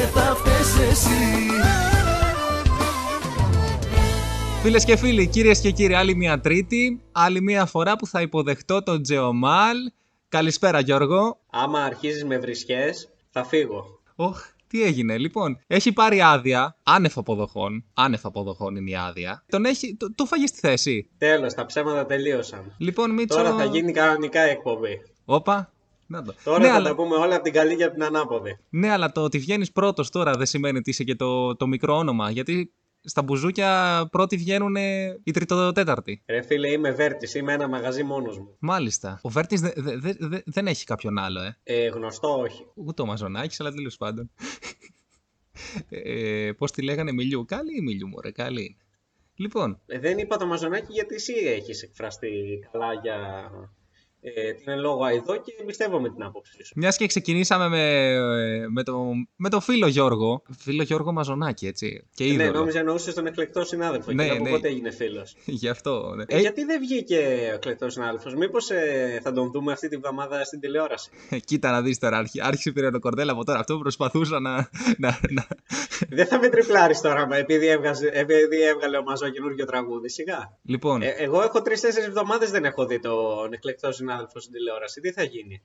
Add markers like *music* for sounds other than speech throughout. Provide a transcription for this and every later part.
και θα φταίς εσύ Φίλες και φίλοι, κυρίες και κύριοι, άλλη μια Τρίτη, άλλη μια φορά που θα υποδεχτώ τον Τζεωμάλ. Καλησπέρα, Γιώργο. Άμα αρχίζεις με βρισχές, θα φύγω. Όχ, τι έγινε, λοιπόν. Έχει πάρει άδεια, άνευ αποδοχών. Άνευ αποδοχών είναι η άδεια. Τον έχει, το, το φάγες στη θέση. Τέλος, τα ψέματα τελείωσαν. Λοιπόν, Μίτσο. Τώρα θα γίνει κανονικά η εκπομπή. Όπα. Να το. Τώρα ναι, θα αλλά, τα πούμε όλα από την καλή και από την ανάποδη. ναι, αλλά το ότι βγαίνεις πρώτος τώρα δεν σημαίνει ότι είσαι και το, το μικρό όνομα. Γιατί στα μπουζούκια πρώτοι βγαίνουν οι τριτοτέταρτοι. Ρε φίλε, είμαι Βέρτης, είμαι ένα μαγαζί μόνος μου. Μάλιστα. Ο Βέρτης δε, δε- δε- δε- δεν έχει κάποιον άλλο, ε. Ε, γνωστό όχι. Ούτε ο Μαζονάκη, αλλά τέλος πάντων. ε, Πώς τη λέγανε, Μιλιού. Καλή η Μιλιού, μωρέ, καλή είναι. Λοιπόν, Ε, δεν είπα το Μαζονάκι γιατί εσύ έχεις εκφραστεί καλά για ε, την εν λόγω αηδό και εμπιστεύομαι την άποψή σου. μιας και ξεκινήσαμε με, με, το, με το φίλο Γιώργο. Φίλο Γιώργο Μαζονάκη, έτσι. Και Ε, ναι, είδωλο. νόμιζα εννοούσες τον εκλεκτό συνάδελφο Ναι, και από ναι. πότε έγινε φίλος; *laughs* Γι' αυτό. ναι. Ε, Ε, γιατί δεν βγήκε ο εκλεκτός συνάδελφος, μήπως ε, θα τον δούμε αυτή τη βδομάδα στην τηλεόραση; *laughs* κοίτα να δεις τώρα. άρχι- Άρχισε πήρε το κορδέλα από τώρα. Αυτό που προσπαθούσα να. να, να... *laughs* δεν θα με τριπλάρεις τώρα μα, επειδή, έβγαζε, επειδή έβγαλε ο Μαζό καινούργιο τραγούδι, σιγά. λοιπόν, Ε, εγώ έχω τρει-τέσσερι εβδομάδες δεν έχω δει τον εκλεκτό συνάδελφο στην τηλεόραση. Τι θα γίνει;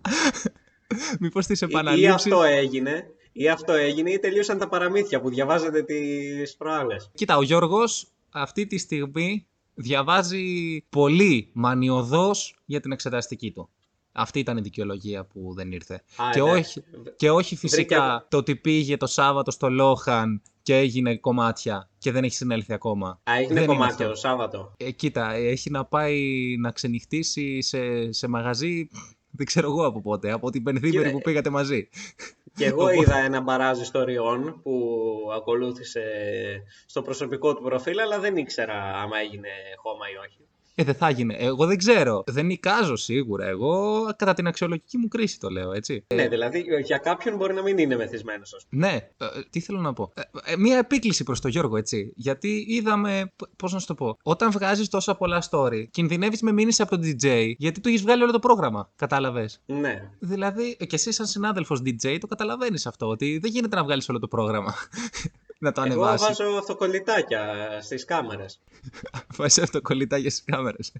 *laughs* μήπως τι Ή, ή επαναλήψεις; αυτό έγινε, ή αυτό έγινε, ή τελείωσαν τα παραμύθια που διαβάζατε τις προάλλες. Κοίτα, ο Γιώργος αυτή τη στιγμή διαβάζει πολύ μανιωδώς για την εξεταστική του. Αυτή ήταν η δικαιολογία που δεν ήρθε. Α, και, εντάξει. όχι, και όχι φυσικά Βρήκε- το ότι πήγε το Σάββατο στο Λόχαν και έγινε κομμάτια και δεν έχει συνέλθει ακόμα. Α, έγινε Δεν είναι κομμάτια αυτό. το Σάββατο. Ε, κοίτα, έχει να πάει να ξενυχτήσει σε, σε μαγαζί, δεν ξέρω εγώ από πότε, από την Πενθήμερη Κοίτα, που πήγατε μαζί. Και εγώ είδα ένα μπαράζ ιστοριών που ακολούθησε στο προσωπικό του προφίλ, αλλά δεν ήξερα άμα έγινε χώμα ή όχι. Ε, δεν θα γίνει. Εγώ δεν ξέρω. Δεν εικάζω σίγουρα. Εγώ κατά την αξιολογική μου κρίση το λέω, έτσι. Ναι, δηλαδή για κάποιον μπορεί να μην είναι μεθυσμένος, ας πούμε. Ναι, ε, τι θέλω να πω. Ε, ε, μία επίκληση προς τον Γιώργο, έτσι. Γιατί είδαμε, π- πώς να σου το πω, όταν βγάζεις τόσα πολλά story, κινδυνεύεις με μήνυση από τον DJ, γιατί του έχεις βγάλει όλο το πρόγραμμα. Κατάλαβες. Ναι. Δηλαδή, ε, και εσύ σαν συνάδελφος DJ το καταλαβαίνεις αυτό, ότι δεν γίνεται να βγάλεις όλο το πρόγραμμα. Να το Εγώ ανεβάσεις. βάζω αυτοκολλητάκια στις κάμερες. *laughs* Βάζεις αυτοκολλητάκια στις κάμερες. *laughs*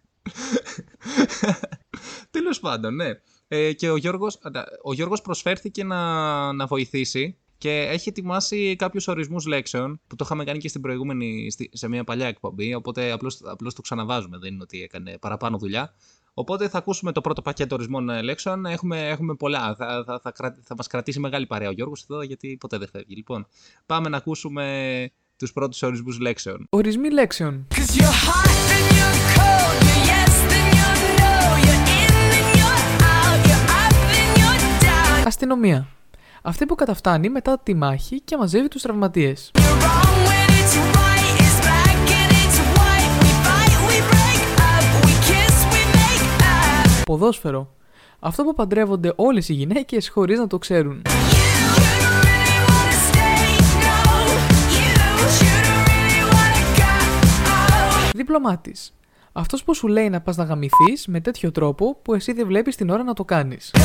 Τέλος πάντων, ναι. Ε, και ο Γιώργος, αντα- ο Γιώργος προσφέρθηκε να, να βοηθήσει και έχει ετοιμάσει κάποιους ορισμούς λέξεων που το είχαμε κάνει και στην προηγούμενη, στη- σε μια παλιά εκπομπή, οπότε απλώς, απλώς το ξαναβάζουμε, δεν είναι ότι έκανε παραπάνω δουλειά. Οπότε θα ακούσουμε το πρώτο πακέτο ορισμών ε, λέξεων. Έχουμε, έχουμε πολλά. Θα, θα, θα, κρα- θα μας κρατήσει μεγάλη παρέα ο Γιώργος εδώ, γιατί ποτέ δεν φεύγει. Λοιπόν, πάμε να ακούσουμε τους πρώτους ορισμούς λέξεων. Ορισμοί λέξεων. Cause you're hot then you're cold, you're yes then you're no, you're in then you're out, you're up then you're down. Αστυνομία. Αυτή που καταφτάνει μετά τη μάχη και μαζεύει τους τραυματίες. You're wrong when it's right, it's Ποδόσφαιρο. Αυτό που παντρεύονται όλες οι γυναίκες χωρίς να το ξέρουν. You don't really wanna stay, no. You shouldn't really wanna go. Διπλωμάτης. Αυτός που σου λέει να πας να γαμηθείς με τέτοιο τρόπο που εσύ δεν βλέπεις την ώρα να το κάνεις. Hot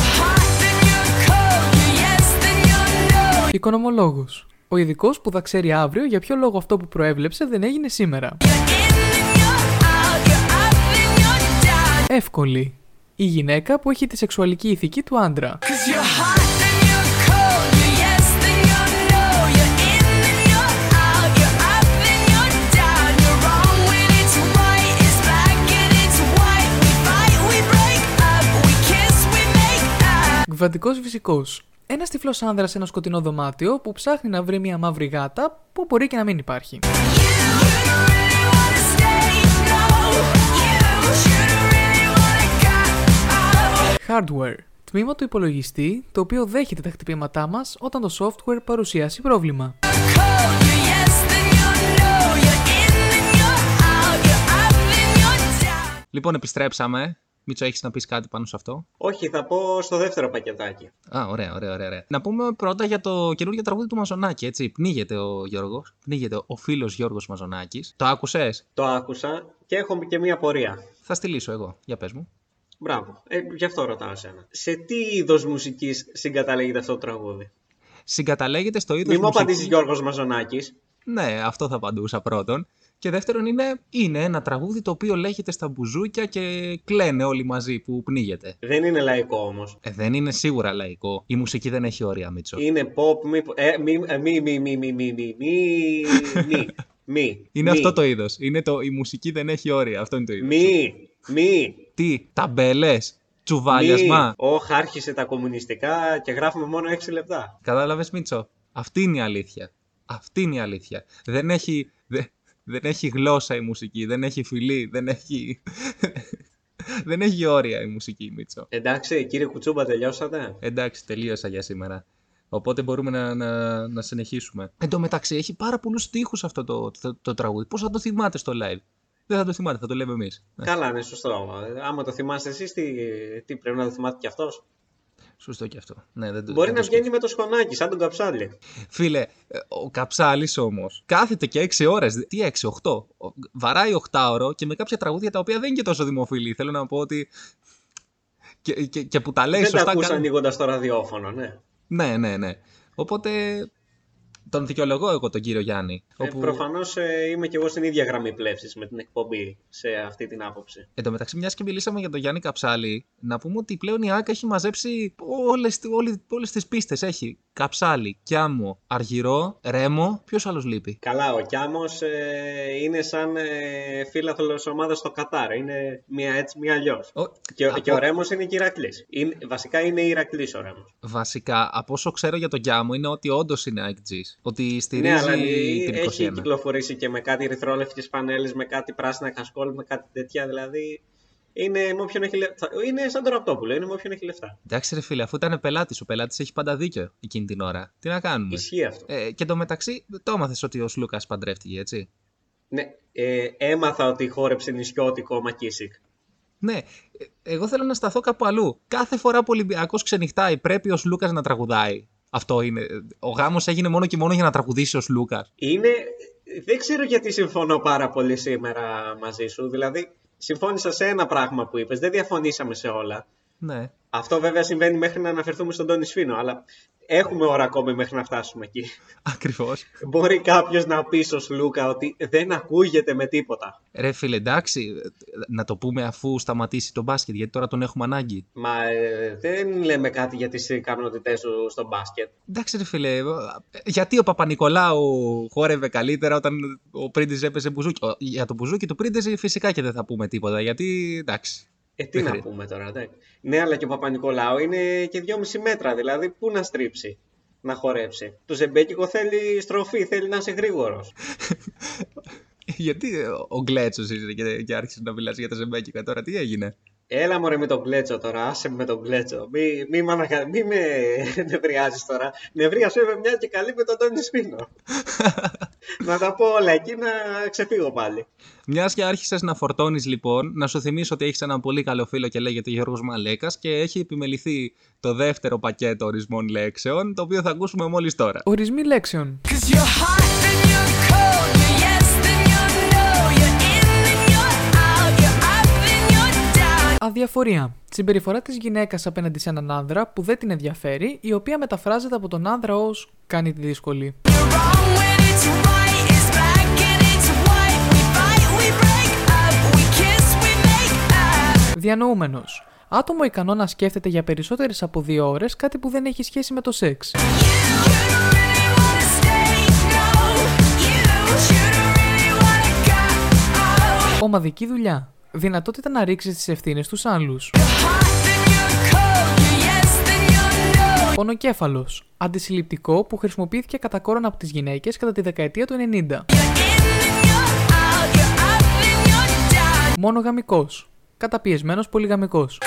then you're cold, you're yes then you're no. Οικονομολόγος. Ο ειδικός που θα ξέρει αύριο για ποιο λόγο αυτό που προέβλεψε δεν έγινε σήμερα. You're in then you're out, you're up then you're down. Εύκολη. Η γυναίκα που έχει τη σεξουαλική ηθική του άντρα. Κβαντικός Φυσικός. Ένα τυφλός άνδρας σε ένα σκοτεινό δωμάτιο που ψάχνει να βρει μια μαύρη γάτα που μπορεί και να μην υπάρχει. Hardware. Τμήμα του υπολογιστή το οποίο δέχεται τα χτυπήματά μας όταν το software παρουσιάσει πρόβλημα. Cold, you're yes then you're no, you're in then you're out, you're up then you're down. Λοιπόν, επιστρέψαμε. Μίτσο, έχεις να πεις κάτι πάνω σε αυτό; Όχι, θα πω στο δεύτερο πακετάκι. Α, ωραία, ωραία, ωραία. ωραία. Να πούμε πρώτα για το καινούργιο τραγούδι του Μαζονάκη, έτσι. Πνίγεται ο Γιώργος. Πνίγεται ο φίλος Γιώργος Μαζονάκης. Το άκουσες; Το άκουσα και έχω και μία πορεία. Θα στηλήσω εγώ. Για πες μου. Μπράβο. Ε, γι' αυτό ρωτάω εσένα. Σε τι είδος μουσικής συγκαταλέγεται αυτό το τραγούδι; Συγκαταλέγεται στο είδος. Μη μου απαντήσεις Γιώργος Μαζονάκης. Ναι, αυτό θα απαντούσα πρώτον. Και δεύτερον είναι, είναι ένα τραγούδι το οποίο λέγεται στα μπουζούκια και κλαίνε όλοι μαζί που πνίγεται. Δεν είναι λαϊκό όμως. Ε, δεν είναι σίγουρα λαϊκό. Η μουσική δεν έχει όρια, Μίτσο. Είναι pop, μη, ε, μη, ε, μη, μη, μη, μη, μη, μη, μη, *laughs* μη, Είναι μη, αυτό το είδος. Είναι το η μουσική δεν έχει όρια. Αυτό είναι το είδος. Μη, μη, Τι, ταμπέλες, τσουβάλιασμα. μη. Όχ, άρχισε τα κομμουνιστικά και γράφουμε μόνο 6 λεπτά. Κατάλαβες, Μίτσο; Αυτή είναι η αλήθεια. Αυτή είναι η αλήθεια. Δεν έχει, δε- δεν έχει γλώσσα η μουσική, δεν έχει φυλή, δεν έχει. *laughs* δεν έχει όρια η μουσική, Μίτσο. Εντάξει, κύριε Κουτσούμπα, τελειώσατε; Εντάξει, τελείωσα για σήμερα. Οπότε μπορούμε να, να, να συνεχίσουμε. Εν τω μεταξύ, έχει πάρα πολλούς στίχους αυτό το, το, το τραγούδι. Πώς θα το θυμάται στο live; Δεν θα το θυμάται, θα το λέμε εμείς. Καλά, ναι, σωστό. Άμα το θυμάστε εσείς, τι, τι πρέπει να το θυμάται κι αυτός; Σωστό και αυτό. Ναι, δεν το, Μπορεί δεν να το βγαίνει με το σκονάκι, σαν τον καψάλι. Φίλε, ε, ο Καψάλης όμως κάθεται και 6 ώρες. Τι 6, 8. Βαράει 8 ώρο και με κάποια τραγούδια τα οποία δεν είναι και τόσο δημοφιλή. Θέλω να πω ότι. Και, και, και που τα λέει Δεν τα σωστά. ακούς κάνει- ανοίγοντας το ραδιόφωνο, ναι. Ναι, ναι, ναι. Οπότε. Τον δικαιολογώ εγώ τον κύριο Γιάννη. Ε, όπου- προφανώς ε, είμαι και εγώ στην ίδια γραμμή πλεύσης με την εκπομπή σε αυτή την άποψη. Εν τω μεταξύ, μιας και μιλήσαμε για τον Γιάννη Καψάλη, να πούμε ότι πλέον η ΆΚΑ έχει μαζέψει όλες, όλες, όλες τις πίστες. Έχει Καψάλη, Κιάμο, Αργυρό, Ρέμο. Ποιος άλλος λείπει; Καλά, ο Κιάμος ε, είναι σαν ε, φίλαθλος ομάδας στο Κατάρ. Είναι μία έτσι, μία αλλιώς. Ο- Και, από- και ο Ρέμος είναι και Ηρακλής. Είναι, βασικά είναι Ηρακλής ο Ρέμος. Βασικά, από όσο ξέρω για τον Κιάμο, είναι ότι όντως είναι AIKGs. Ότι στηρίζει Ναι, αλλά την 21. έχει κυκλοφορήσει και με κάτι ερυθρόλευκες πανέλες, με κάτι πράσινα κασκόλ, με κάτι τέτοια. Δηλαδή είναι, με όποιον έχει λεφτά. είναι σαν το Ραπτόπουλο, είναι με όποιον έχει λεφτά. Εντάξει, ρε φίλε, αφού ήταν πελάτης, ο πελάτης έχει πάντα δίκιο εκείνη την ώρα. Τι να κάνουμε; Ισχύει αυτό. Ε, και εντωμεταξύ, το έμαθες ότι ο Σλούκας παντρεύτηκε, έτσι; Ναι, ε, έμαθα ότι χόρεψε νησιώτικο ο Μακίσικ. Ναι, ε, εγώ θέλω να σταθώ κάπου αλλού. Κάθε φορά που ο Ολυμπιακός ξενυχτάει, πρέπει ο Λούκα να τραγουδάει. Αυτό είναι. Ο γάμος έγινε μόνο και μόνο για να τραγουδήσει ο Λούκα. Είναι. Δεν ξέρω γιατί συμφωνώ πάρα πολύ σήμερα μαζί σου. Δηλαδή, συμφώνησα σε ένα πράγμα που είπες. Δεν διαφωνήσαμε σε όλα. Ναι. Αυτό βέβαια συμβαίνει μέχρι να αναφερθούμε στον Τόνι Σφίνο, αλλά έχουμε ώρα ακόμη μέχρι να φτάσουμε εκεί. Ακριβώς. Μπορεί κάποιος να πει στο Σλούκα ότι δεν ακούγεται με τίποτα. Ρε φίλε, εντάξει, να το πούμε αφού σταματήσει το μπάσκετ, γιατί τώρα τον έχουμε ανάγκη. Μα ε, δεν λέμε κάτι για τις ικανότητές σου στο μπάσκετ. Εντάξει, ρε φίλε, ε, γιατί ο Παπα-Νικολάου χόρευε καλύτερα όταν ο Πρίντιζ έπαιζε μπουζούκι; Ο- Για το μπουζούκι του Πρίντιζ φυσικά και δεν θα πούμε τίποτα, γιατί εντάξει. Ε, τι να πούμε τώρα, δε. Ναι, αλλά και ο Παπα-Νικολάου είναι και 2,5 μέτρα, δηλαδή πού να στρίψει να χορέψει. Το Ζεμπέκικο θέλει στροφή, θέλει να είσαι γρήγορος. *laughs* γιατί ε, ο Γκλέτσος είσαι και, και άρχισε να μιλάς για τα ζεμπέκικα τώρα, τι έγινε; Έλα μωρέ με τον κλέτσο τώρα, άσε με με τον κλέτσο. Μη, μη, μ' ανακα- μη με *laughs* νευριάζεις τώρα. Νευρίασέ με μια και καλή με τον Τόνι Σπίνο. *laughs* να τα πω όλα εκεί να ξεφύγω πάλι. Μιας και άρχισες να φορτώνεις, λοιπόν, να σου θυμίσω ότι έχεις έναν πολύ καλό φίλο και λέγεται Γιώργος Μαλέκας και έχει επιμεληθεί το δεύτερο πακέτο ορισμών λέξεων, το οποίο θα ακούσουμε μόλις τώρα. Ορισμοί λέξεων. Cause you're hot, then you're cold, you're yes, then you're no, you're in, then you're out, you're up, then you're down. Αδιαφορία. Συμπεριφορά της γυναίκας απέναντι σε έναν άνδρα που δεν την ενδιαφέρει, η οποία μεταφράζεται από τον άνδρα ως κάνει τη δύσκολη. Διανοούμενος. Άτομο ικανό να σκέφτεται για περισσότερες από δύο ώρες κάτι που δεν έχει σχέση με το σεξ. You don't really wanna stay, no. You should really wanna go. Ομαδική δουλειά. Δυνατότητα να ρίξεις τις ευθύνες στους άλλους. Hot, then you're cold, you're yes, then you're no. Πονοκέφαλος. Αντισυλληπτικό που χρησιμοποιήθηκε κατά κόρον από τις γυναίκες κατά τη δεκαετία του 90. You're in, then you're out, you're up, then you're down. Μονογαμικός καταπιεσμένος πολυγαμικός.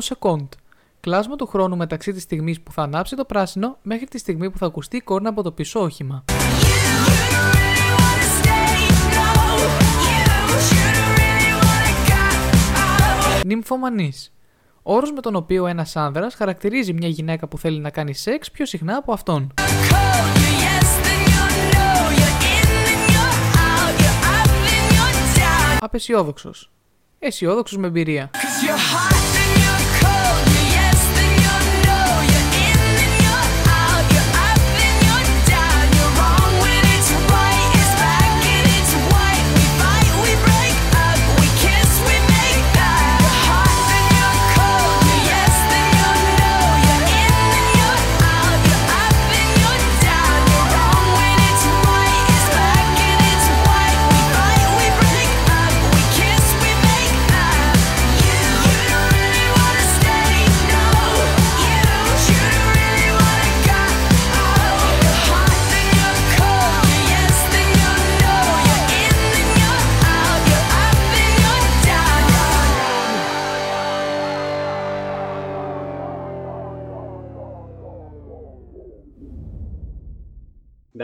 σε κόντ. Κλάσμα του χρόνου μεταξύ της στιγμής που θα ανάψει το πράσινο μέχρι τη στιγμή που θα ακουστεί η κόρνα από το πίσω όχημα. Νυμφωμανή. Όρος με τον οποίο ένας άνδρας χαρακτηρίζει μια γυναίκα που θέλει να κάνει σεξ πιο συχνά από αυτόν. Απεσιόδοξος. Αισιόδοξος με εμπειρία.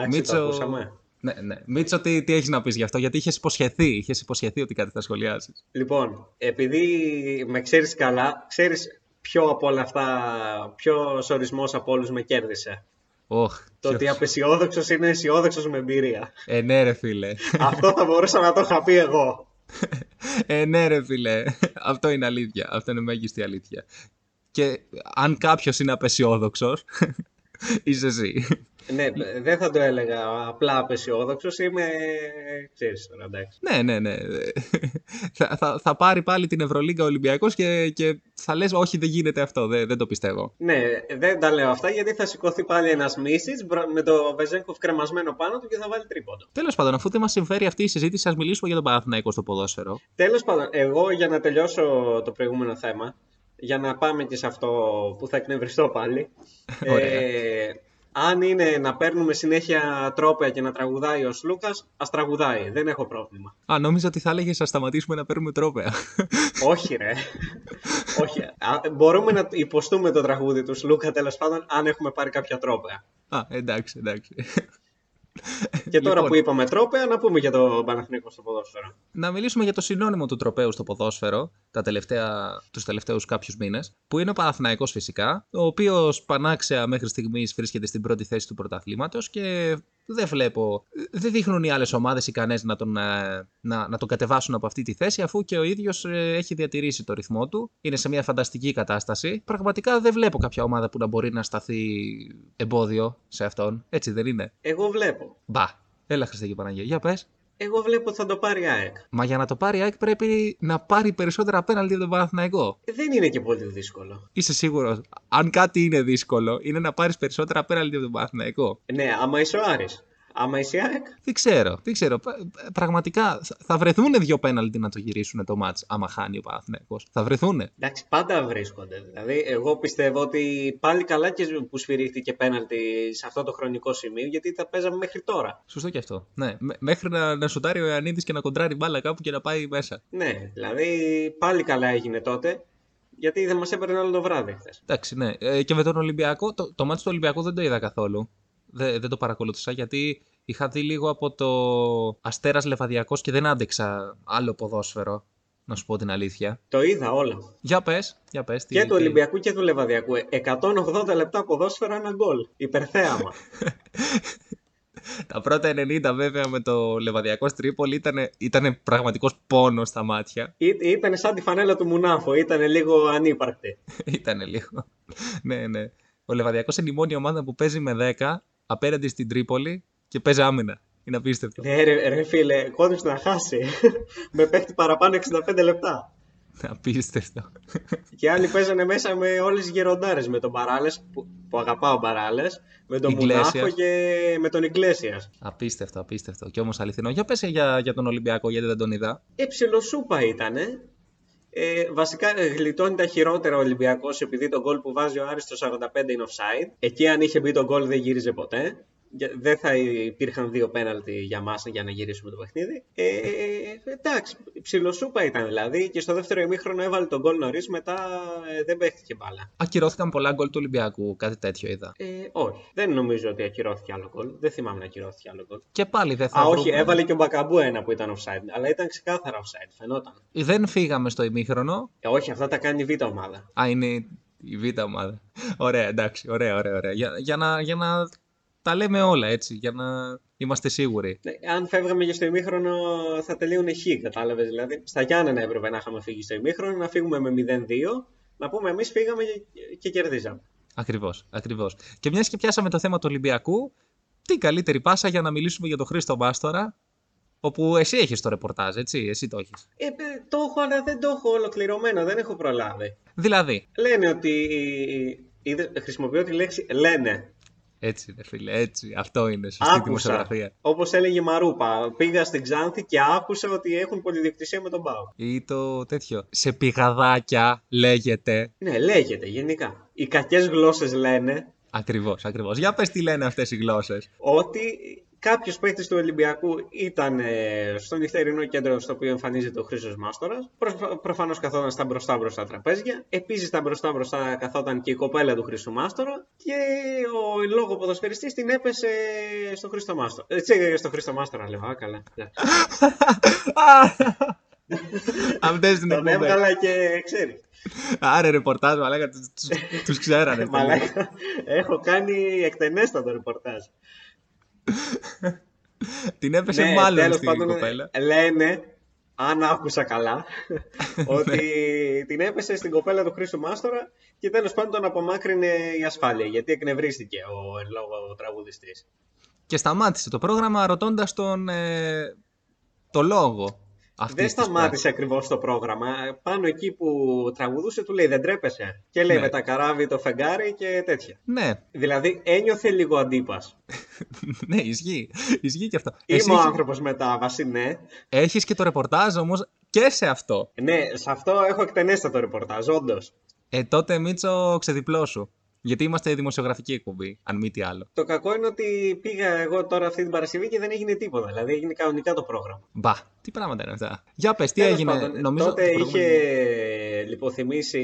Εντάξει, Μίτσο- το ακούσαμε. Ναι, ναι. Μίτσο, τι, τι έχεις να πεις γι' αυτό, γιατί είχες υποσχεθεί, είχες υποσχεθεί ότι κάτι θα σχολιάσεις. Λοιπόν, επειδή με ξέρεις καλά, ξέρεις ποιο από όλα αυτά, ποιος ορισμός από όλους με κέρδισε; Οχ. Το ποιο- ότι απεσιόδοξος είναι αισιόδοξος με εμπειρία. Ε, ναι, ρε φίλε. Αυτό θα μπορούσα να το είχα πει εγώ. ε, ναι, ρε φίλε. Αυτό είναι αλήθεια. Αυτό είναι μέγιστη αλήθεια. Και αν κάποιος είναι απεσιόδοξος, *laughs* είσαι εσύ. Ναι, δεν θα το έλεγα απλά απεσιόδοξος, είμαι. ξέρεις τώρα, εντάξει. ναι, ναι, ναι. *laughs* θα, θα, θα πάρει πάλι την Ευρωλίγκα Ολυμπιακός και, και θα λες όχι δεν γίνεται αυτό, δεν, δεν το πιστεύω. Ναι, δεν τα λέω αυτά γιατί θα σηκωθεί πάλι ένας Μίσιτ με το Βεζέγκοφ κρεμασμένο πάνω του και θα βάλει τρίποντο. Τέλος πάντων, αφού δεν μας συμφέρει αυτή η συζήτηση, ας μιλήσουμε για τον Παναθηναϊκό στο ποδόσφαιρο. Τέλος πάντων, εγώ για να τελειώσω το προηγούμενο θέμα, για να πάμε και σε αυτό που θα εκνευριστώ πάλι. Ωραία. ε, αν είναι να παίρνουμε συνέχεια τρόπια και να τραγουδάει ο Σλούκας, ας τραγουδάει. Δεν έχω πρόβλημα. Α, νόμιζα ότι θα έλεγες να σταματήσουμε να παίρνουμε τρόπαια. *laughs* Όχι, ρε. Όχι. Α, μπορούμε να υποστούμε το τραγούδι του Σλούκα τέλος πάντων, αν έχουμε πάρει κάποια τρόπια. Α, εντάξει, εντάξει. Και τώρα Λοιπόν. που είπαμε τρόπια, να πούμε για το Παναθηναϊκό στο ποδόσφαιρο. να μιλήσουμε για το συνώνυμο του τροπέου στο ποδόσφαιρο τα τελευταία, τους τελευταίους κάποιους μήνες, που είναι ο Παναθηναϊκός φυσικά, ο οποίος πανάξια μέχρι στιγμής βρίσκεται στην πρώτη θέση του πρωταθλήματος και δεν βλέπω, δεν δείχνουν οι άλλες ομάδες ικανές να τον, ε, να, να τον κατεβάσουν από αυτή τη θέση, αφού και ο ίδιος ε, έχει διατηρήσει το ρυθμό του, είναι σε μια φανταστική κατάσταση. Πραγματικά δεν βλέπω κάποια ομάδα που να μπορεί να σταθεί εμπόδιο σε αυτόν, έτσι δεν είναι. Εγώ βλέπω. Μπα, έλα Χριστέ και Παναγία, για πες. Εγώ βλέπω ότι θα το πάρει η ΑΕΚ. Μα για να το πάρει η ΑΕΚ πρέπει να πάρει περισσότερα πέναλτι από τον Παναθηναϊκό. Δεν είναι και πολύ δύσκολο. Είσαι σίγουρος. Αν κάτι είναι δύσκολο, είναι να πάρεις περισσότερα πέναλτι από τον Παναθηναϊκό. Ναι, άμα είσαι ο Άρης. Άμα είσαι η ΑΕΚ, Δεν ξέρω, δεν ξέρω. Πα- Πραγματικά θα- θα βρεθούν δύο πέναλτι να το γυρίσουν το μάτς άμα χάνει ο Παναθηναϊκός. Θα βρεθούν. εντάξει, πάντα βρίσκονται. Δηλαδή, εγώ πιστεύω ότι πάλι καλά και που σφυρίχτηκε πέναλτι σε αυτό το χρονικό σημείο, γιατί τα παίζαμε μέχρι τώρα. Σωστό και αυτό. Ναι, μέ- μέχρι να, να σουτάρει ο Ιωαννίδης και να κοντράρει μπάλα κάπου και να πάει μέσα. Ναι, δηλαδή πάλι καλά έγινε τότε, γιατί δεν μας έπαιρνε όλο το βράδυ χθες. Εντάξει, ναι. Ε, και με τον Ολυμπιακό, το, το μάτς του Ολυμπιακού δεν το είδα καθόλου. Δεν, δεν το παρακολούθησα γιατί είχα δει λίγο από το Αστέρας Λεβαδιακός και δεν άντεξα άλλο ποδόσφαιρο, να σου πω την αλήθεια. Το είδα όλα. Για πες, για πες. τι- Και του τι- Ολυμπιακού και του Λεβαδιακού. 180 λεπτά ποδόσφαιρο, ένας γκολ. Υπερθέαμα. *laughs* Τα πρώτα 90 βέβαια με το Λεβαδιακό Τρίπολη ήταν, ήταν πραγματικός πόνος στα μάτια. Ήταν σαν τη φανέλα του Μουνάφο, ήταν λίγο ανύπαρκτη. *laughs* ήταν λίγο. ναι, ναι. Ο Λεβαδιακός είναι η μόνη ομάδα που παίζει με 10 απέναντι στην Τρίπολη και παίζει άμυνα. Είναι απίστευτο. Ναι, ρε, ρε φίλε, κόντυψε να χάσει. *laughs* με παίχτη παραπάνω 65 λεπτά. Απίστευτο. Και άλλοι παίζανε μέσα με όλες τις γεροντάρες. Με τον Μπαράλες, που, που αγαπάω Μπαράλες, με τον Ιγκλέσιας. Μουνάφο και με τον Ιγκλέσιας. Απίστευτο, απίστευτο. Και όμως αληθινό. Για πες για, για τον Ολυμπιακό, γιατί δεν τον είδα. Ε, ψιλοσούπα ήτανε. Ε, βασικά ε, γλιτώνει τα χειρότερα ο Ολυμπιακός επειδή το γκολ που βάζει ο Άρης το 45 είναι offside. Εκεί αν είχε μπει το γκολ δεν γύριζε ποτέ. Για- δεν θα υπήρχαν δύο πέναλτι για μας για να γυρίσουμε το παιχνίδι. Ε, εντάξει, ψιλοσούπα ήταν δηλαδή και στο δεύτερο ημίχρονο έβαλε τον γκολ νωρίς, μετά ε, δεν παίχτηκε μπάλα. Ακυρώθηκαν πολλά γκολ του Ολυμπιακού, κάτι τέτοιο είδα. Ε, όχι, δεν νομίζω ότι ακυρώθηκε άλλο γκολ. Δεν θυμάμαι να ακυρώθηκε άλλο γκολ. Και πάλι δεν θα Α, όχι, βρούμε- έβαλε και ο Μπακαμπού ένα που ήταν offside, αλλά ήταν ξεκάθαρα offside, φαινόταν. Δεν φύγαμε στο ημίχρονο. Ε, όχι, αυτά τα κάνει η β' ομάδα. Α, είναι η β' ομάδα. Ωραία, εντάξει, ωραία, ωραία. ωραία. Για, για, να, για να τα λέμε όλα έτσι, για να είμαστε σίγουροι. Ναι, αν φεύγαμε και στο ημίχρονο θα τελείωνε χ, κατάλαβε. Δηλαδή, στα Γιάννενα έπρεπε να είχαμε φύγει στο ημίχρονο, να φύγουμε με 0-2, να πούμε εμεί φύγαμε και, και κερδίζαμε. Ακριβώς, ακριβώς. Και μιας και πιάσαμε το θέμα του Ολυμπιακού, τι καλύτερη πάσα για να μιλήσουμε για τον Χρήστο Μάστορα, όπου εσύ έχεις το ρεπορτάζ, έτσι, εσύ το έχεις. Ε, ε, το έχω, αλλά δεν το έχω ολοκληρωμένο, δεν έχω προλάβει. Δηλαδή, Λένε ότι. είδες, χρησιμοποιώ τη λέξη λένε. Έτσι ρε φίλε, έτσι, αυτό είναι σωστή Άκουσα. δημοσιογραφία. Όπως έλεγε η Μαρούπα. Πήγα στην Ξάνθη και άκουσα ότι έχουν πολυδιοκτησία με τον Πάο. Ή το τέτοιο, σε πηγαδάκια λέγεται, Ναι, λέγεται γενικά. Οι κακές γλώσσες λένε ακριβώς, ακριβώς. Για πες τι λένε αυτές οι γλώσσες. ότι κάποιος παίκτης του Ολυμπιακού ήταν ε, στο νυχτερινό κέντρο στο οποίο εμφανίζεται ο Χρήσος Μάστορας. Προ, Προφανώς καθόταν στα μπροστά μπροστά τραπέζια. Επίσης στα μπροστά μπροστά καθόταν και η κοπέλα του Χρήστου Μάστορα. Και ο λόγο ποδοσφαιριστής την έπεσε στο Χρήστο Μάστορα. Έτσι, στο Χρήστο Μάστορα, λέω. Α, καλά. εντάξει. *laughs* Αυτές είναι Τον εκπομπές. έβγαλα και ξέρει. Άρε ρεπορτάζ, μαλάκα, τους, τους, τους ξέρανε. Μαλάκα, έχω κάνει εκτενέστατο ρεπορτάζ. Την έπεσε Ναι, μάλλον τέλος στην πάντων, κοπέλα. Λένε, αν άκουσα καλά, *laughs* ότι την έπεσε στην κοπέλα του Χρήστου Μάστορα και τέλος πάντων τον απομάκρυνε η ασφάλεια γιατί εκνευρίστηκε ο εν λόγω τραγουδιστής. Και σταμάτησε το πρόγραμμα ρωτώντας τον ε, το λόγο αυτής Δεν της σταμάτησε ακριβώς το πρόγραμμα. Πάνω εκεί που τραγουδούσε του λέει δεν τρέπεσαι. Και λέει Ναι. με τα καράβι το φεγγάρι και τέτοια. πράξης. Δηλαδή ένιωθε λίγο αντίπας. Ναι, *laughs* ναι, ισχύει. Ισχύει και αυτό. Είμαι Εσύ ο έχεις- άνθρωπος μετάβαση, ναι. έχεις και το ρεπορτάζ όμως και σε αυτό. Ναι, σε αυτό έχω εκτενέστατο ρεπορτάζ, όντως. Ε, τότε Μίτσο ξεδιπλώσου. Γιατί είμαστε δημοσιογραφική εκπομπή, αν μη τι άλλο. Το κακό είναι ότι πήγα εγώ τώρα αυτή την Παρασκευή και δεν έγινε τίποτα. Δηλαδή έγινε κανονικά το πρόγραμμα. Μπα, τι πράγματα είναι αυτά. Για πες, τι Τέλος έγινε. πάντων, Νομίζω τότε το προηγούμενο- είχε λιποθυμήσει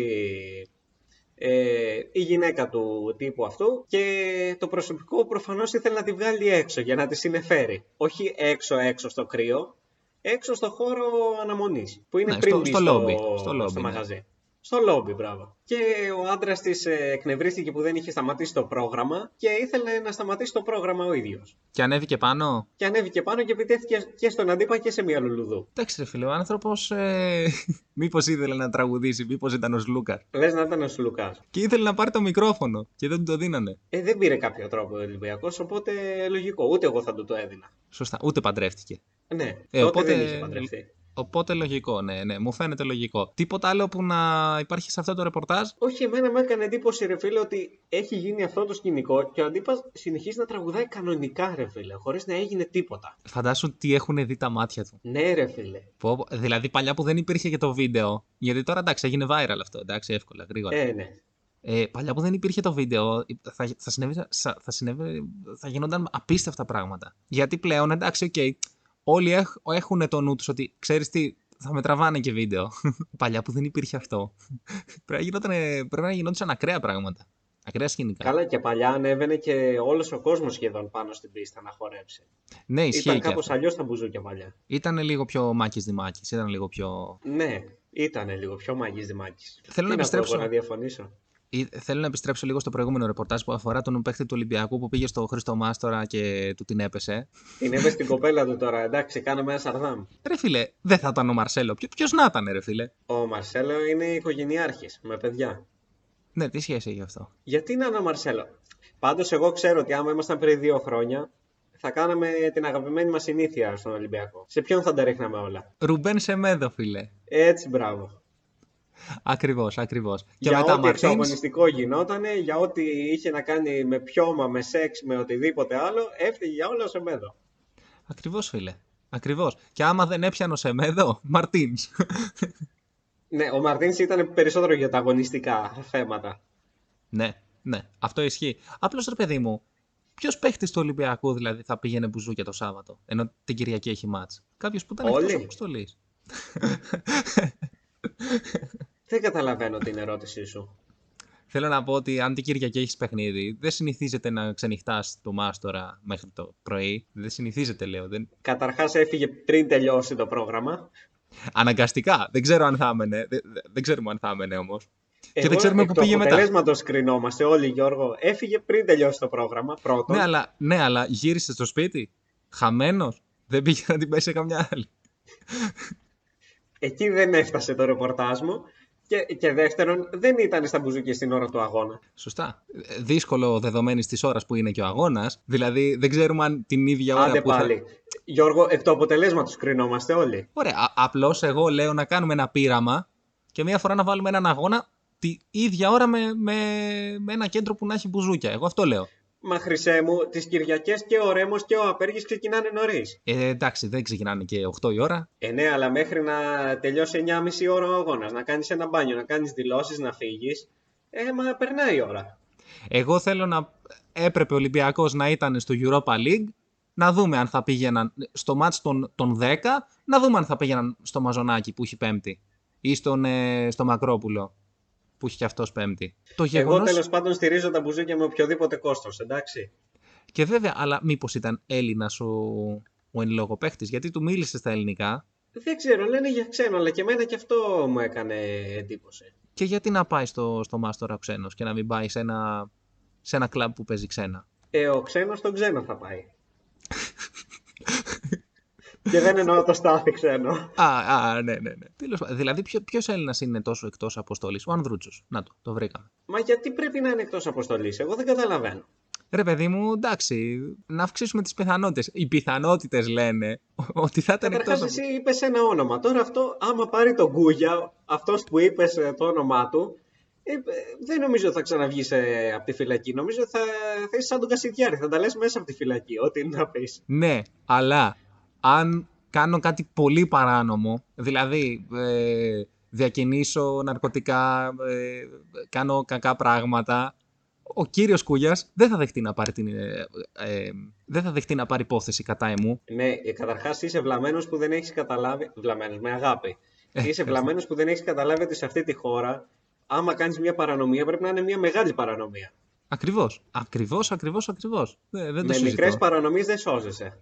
ε, η γυναίκα του τύπου αυτού και το προσωπικό προφανώς ήθελε να τη βγάλει έξω για να τη συνεφέρει. Όχι έξω έξω στο κρύο, έξω στο χώρο αναμονής που είναι Ναι, πριν στο- μπει στο λόμπι, στο λόμπι, ναι. μαγαζί. Στο λόμπι, μπράβο. Και ο άντρας της εκνευρίστηκε που δεν είχε σταματήσει το πρόγραμμα και ήθελε να σταματήσει το πρόγραμμα ο ίδιος. Και ανέβηκε πάνω; Και ανέβηκε πάνω και επιτέθηκε και στον αντίπα και σε μία λουλουδού. Εντάξει, ρε φίλε, ο άνθρωπος. Ε, *laughs* μήπως ήθελε να τραγουδήσει, μήπως ήταν ο Σλούκας. Λες να ήταν ο Σλουκά. Και ήθελε να πάρει το μικρόφωνο και δεν του το δίνανε. Ε, δεν πήρε κάποιο τρόπο ο Ολυμπιακός, οπότε λογικό. Ούτε εγώ θα του το έδινα. Σωστά, ούτε παντρεύτηκε. Ναι, Ε, τότε οπότε- δεν είχε παντρευτεί. Οπότε λογικό, ναι, ναι, μου φαίνεται λογικό. Τίποτα άλλο που να υπάρχει σε αυτό το ρεπορτάζ; Όχι, εμένα μου έκανε εντύπωση, ρε φίλε, ότι έχει γίνει αυτό το σκηνικό και ο Αντύπας συνεχίζει να τραγουδάει κανονικά, ρε φίλε, χωρίς να έγινε τίποτα. Φαντάσου τι έχουν δει τα μάτια του. Ναι, ρε φίλε. Πω, πω, δηλαδή παλιά που δεν υπήρχε και το βίντεο. Γιατί τώρα εντάξει, έγινε viral αυτό, εντάξει, εύκολα, γρήγορα. Ε, ναι. Ε, παλιά που δεν υπήρχε το βίντεο, θα, θα, συνέβη, θα, θα, συνέβη, θα γινόταν απίστευτα πράγματα. Γιατί πλέον, εντάξει, οκ, όλοι έχ, έχουν το νου τους ότι ξέρεις τι, θα με τραβάνε και βίντεο. *laughs* παλιά που δεν υπήρχε αυτό. *laughs* πρέπει, να γινόταν, πρέπει να γινόντουσαν ακραία πράγματα. Ακραία σκηνικά. Καλά και παλιά ανέβαινε και όλος ο κόσμος σχεδόν πάνω στην πίστα να χορέψει. Ναι, ισχύει Ήταν και κάπως αυτό. αλλιώς τα μπουζούκια παλιά. Ήταν λίγο πιο μάκης δημάκης, ήταν λίγο πιο... Ναι, ήταν λίγο πιο μαγή δημάκης. Θέλω να πω επιστρέψω. εγώ να διαφωνήσω; Ή- Θέλω να επιστρέψω λίγο στο προηγούμενο ρεπορτάζ που αφορά τον παίχτη του Ολυμπιακού που πήγε στο Χρήστο Μάστορα και του την έπεσε. Την έπεσε την κοπέλα του τώρα, εντάξει, κάναμε ένα σαρδάμ. Ρε φίλε, δεν θα ήταν ο Μαρσέλο. Ποιο να ήταν, ρε φίλε; Ο Μαρσέλο είναι οικογενειάρχη με παιδιά. Ναι, τι σχέση έχει αυτό; Γιατί να είναι ο Μαρσέλο; Πάντως, εγώ ξέρω ότι άμα ήμασταν πριν δύο χρόνια, θα κάναμε την αγαπημένη μας συνήθεια στον Ολυμπιακό. Σε ποιον θα τα ρίχναμε όλα; Ρουμπέν Σεμέδο, φίλε. Έτσι, μπράβο. Ακριβώς, ακριβώς. Και για μετά ό,τι Μαρτίνς. εξωαγωνιστικό γινότανε, για ό,τι είχε να κάνει με πιώμα, με σεξ, με οτιδήποτε άλλο, έφυγε για όλα ο Σεμέδο. Ακριβώς, φίλε. Ακριβώς. Και άμα δεν έπιανε ο Σεμέδο, Μαρτίνς. Ναι, ο Μαρτίνς ήταν περισσότερο για τα αγωνιστικά θέματα. ναι, ναι, αυτό ισχύει. Απλώς ρε παιδί μου, Ποιος παίχτης του Ολυμπιακού δηλαδή θα πήγαινε μπουζούκια το Σάββατο, ενώ την Κυριακή έχει μάτς; Κάποιος που ήταν Όλοι. εκτό αποστολής. *laughs* Δεν καταλαβαίνω την ερώτησή σου. Θέλω να πω ότι αν την Κυριακή έχεις παιχνίδι, δεν συνηθίζεται να ξενυχτάς το μάστορα μέχρι το πρωί. Δεν συνηθίζεται, λέω. Δεν... Καταρχάς έφυγε πριν τελειώσει το πρόγραμμα. Αναγκαστικά. Δεν ξέρω αν θα έμενε. Δεν, δεν ξέρουμε αν θα έμενε όμως. Και Εγώ δεν ξέρουμε εκ πού του πήγε μετά. αποτελέσματος κρινόμαστε όλοι, Γιώργο. Έφυγε πριν τελειώσει το πρόγραμμα, πρώτον. Ναι αλλά, ναι, αλλά γύρισε στο σπίτι. Χαμένος. Δεν πήγε να την πέσει σε καμιά άλλη. Εκεί δεν έφτασε το ρεπορτάζ μου. Και, και δεύτερον, δεν ήταν στα μπουζούκια στην ώρα του αγώνα. Σωστά. Ε, Δύσκολο δεδομένης της ώρας που είναι και ο αγώνας. Δηλαδή δεν ξέρουμε αν την ίδια ώρα Άντε που. θα- πάλι. Γιώργο, εκ του αποτελέσματος κρινόμαστε όλοι. Ωραία. Απλώς εγώ λέω να κάνουμε ένα πείραμα και μία φορά να βάλουμε έναν αγώνα τη ίδια ώρα με, με, με ένα κέντρο που να έχει μπουζούκια. Εγώ αυτό λέω. Μα χρυσέ μου, τις Κυριακές και ο Ρέμος και ο Απέργης ξεκινάνε νωρίς. Ε, εντάξει, δεν ξεκινάνε και 8 η ώρα. Ε, ναι, αλλά μέχρι να τελειώσει 9,5 ώρα ο αγώνας, να κάνεις ένα μπάνιο, να κάνεις δηλώσεις, να φύγεις, ε, μα περνάει η ώρα. Εγώ θέλω να έπρεπε ο Ολυμπιακός να ήταν στο Europa League, να δούμε αν θα πήγαιναν στο μάτς των, των 10, να δούμε αν θα πήγαιναν στο Μαζονάκι που έχει πέμπτη ή στον, ε, στο Μακρόπουλο που έχει και αυτός πέμπτη. Το Εγώ γεγονός... τέλος πάντων στηρίζω τα μπουζούκια με οποιοδήποτε κόστος, εντάξει. Και βέβαια, αλλά μήπως ήταν Έλληνας ο, ο εν λόγω παίχτης, γιατί του μίλησε στα ελληνικά Δεν ξέρω, λένε για ξένο, αλλά και εμένα και αυτό μου έκανε εντύπωση. και γιατί να πάει στο, στο Μάστορα ξένος και να μην πάει σε ένα, σε ένα κλαμπ που παίζει ξένα; Ε, ο ξένος τον ξένο θα πάει. *laughs* και δεν εννοώ το στάθι ξένο. Α, α, ναι, ναι, ναι. Τέλος, πάντων, δηλαδή, ποιο, ποιος Έλληνας είναι τόσο εκτός αποστολής, ο Ανδρούτσος. Να το, το βρήκαμε. Μα γιατί πρέπει να είναι εκτός αποστολής, εγώ δεν καταλαβαίνω. Ρε παιδί μου, εντάξει, να αυξήσουμε τις πιθανότητες. Οι πιθανότητες λένε ότι θα ήταν Καταρχάς εκτός... εσύ είπες ένα όνομα. Τώρα αυτό, άμα πάρει τον Γκούγια, αυτός που είπες ε, το όνομά του, ε, ε, δεν νομίζω ότι θα ξαναβγείς ε, από τη φυλακή. Νομίζω ότι θα, θα είσαι σαν τον Κασιδιάρη. Θα τα λες μέσα από τη φυλακή, ό,τι είναι να πεις. Ναι, αλλά αν κάνω κάτι πολύ παράνομο, δηλαδή ε, διακινήσω ναρκωτικά, ε, κάνω κακά πράγματα, ο κύριος Κούγιας δεν θα δεχτεί να πάρει, την, ε, ε, δεν θα δεχτεί να πάρει υπόθεση κατά εμού. Ναι, ε, καταρχάς είσαι βλαμμένος που δεν έχεις καταλάβει. Βλαμμένος, με αγάπη. είσαι βλαμμένος που δεν έχεις καταλάβει ότι σε αυτή τη χώρα, άμα κάνεις μια παρανομία, πρέπει να είναι μια μεγάλη παρανομία. Ακριβώς, ακριβώς, ακριβώς, ακριβώς. Δεν, δεν το με συζητώ. μικρές παρανομίες δεν σώζεσαι.